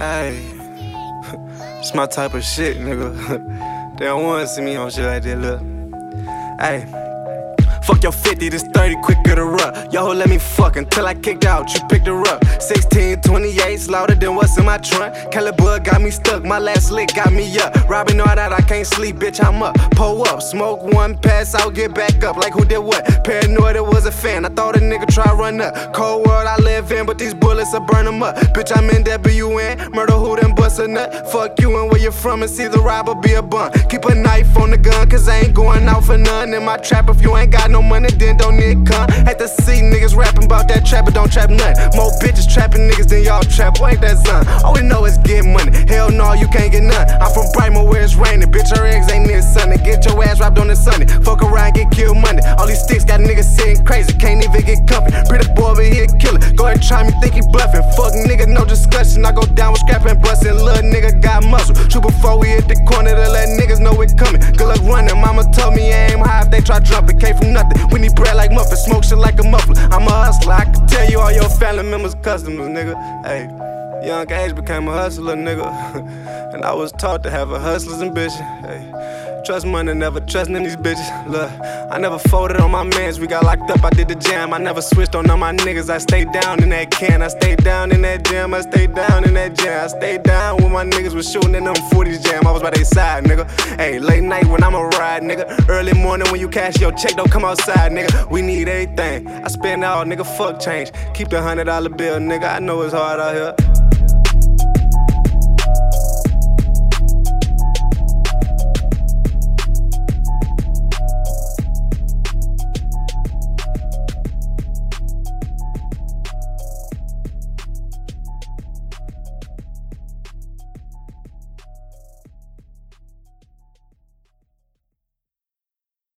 Hey, it's my type of shit, nigga. they don't wanna see me on shit like that, look. Hey. Fuck your 50, this 30, quicker to run. Yo, let me fuck until I kicked out, you picked her up. 16, 28, louder than what's in my trunk. Caliber got me stuck, my last lick got me up. Robbing all that, I can't sleep, bitch, I'm up. Pull up, smoke one, pass out, get back up. Like who did what? Paranoid, it was a fan. I thought a nigga try run up. Cold world I live in, but these bullets are burn them up. Bitch, I'm in WN, murder who then bust a nut. Fuck you and where you from, and see the robber be a bun. Keep a knife on the gun, cause I ain't going out for none. In my trap, if you ain't got no money, then don't need con. Had to see niggas rapping about that trap, but don't trap nothing. More bitches trapping niggas than y'all trap. Boy, ain't that son? All we know is get money. Hell no, you can't get none. I'm from Brightmoor where it's raining. Bitch, her eggs ain't near sunny. Get your ass wrapped on the Sunday. Fuck around, get killed Monday. All these sticks got niggas sitting crazy. Can't even get comfy. Pretty boy over here killer. Go ahead, try me, think he bluffing. Fuck nigga, no discussion. I go down with scrapping, busting. Little nigga got muscle. True before we hit the corner to let niggas know it coming. Good luck running. Mama told me like a muffler. I'm a hustler, I tell you all your family members, customers, nigga. Hey, young age became a hustler, nigga. and I was taught to have a hustler's ambition. Hey. Trust money, never trusting in these bitches. Look, I never folded on my mans. We got locked up, I did the jam. I never switched on all my niggas. I stayed down in that can. I stayed down in that jam. I stayed down in that jam. I stayed down when my niggas was shooting in them 40s jam. I was by their side, nigga. Hey, late night when I'm a ride, nigga. Early morning when you cash your check, don't come outside, nigga. We need everything. I spend all, nigga. Fuck change. Keep the hundred dollar bill, nigga. I know it's hard out here.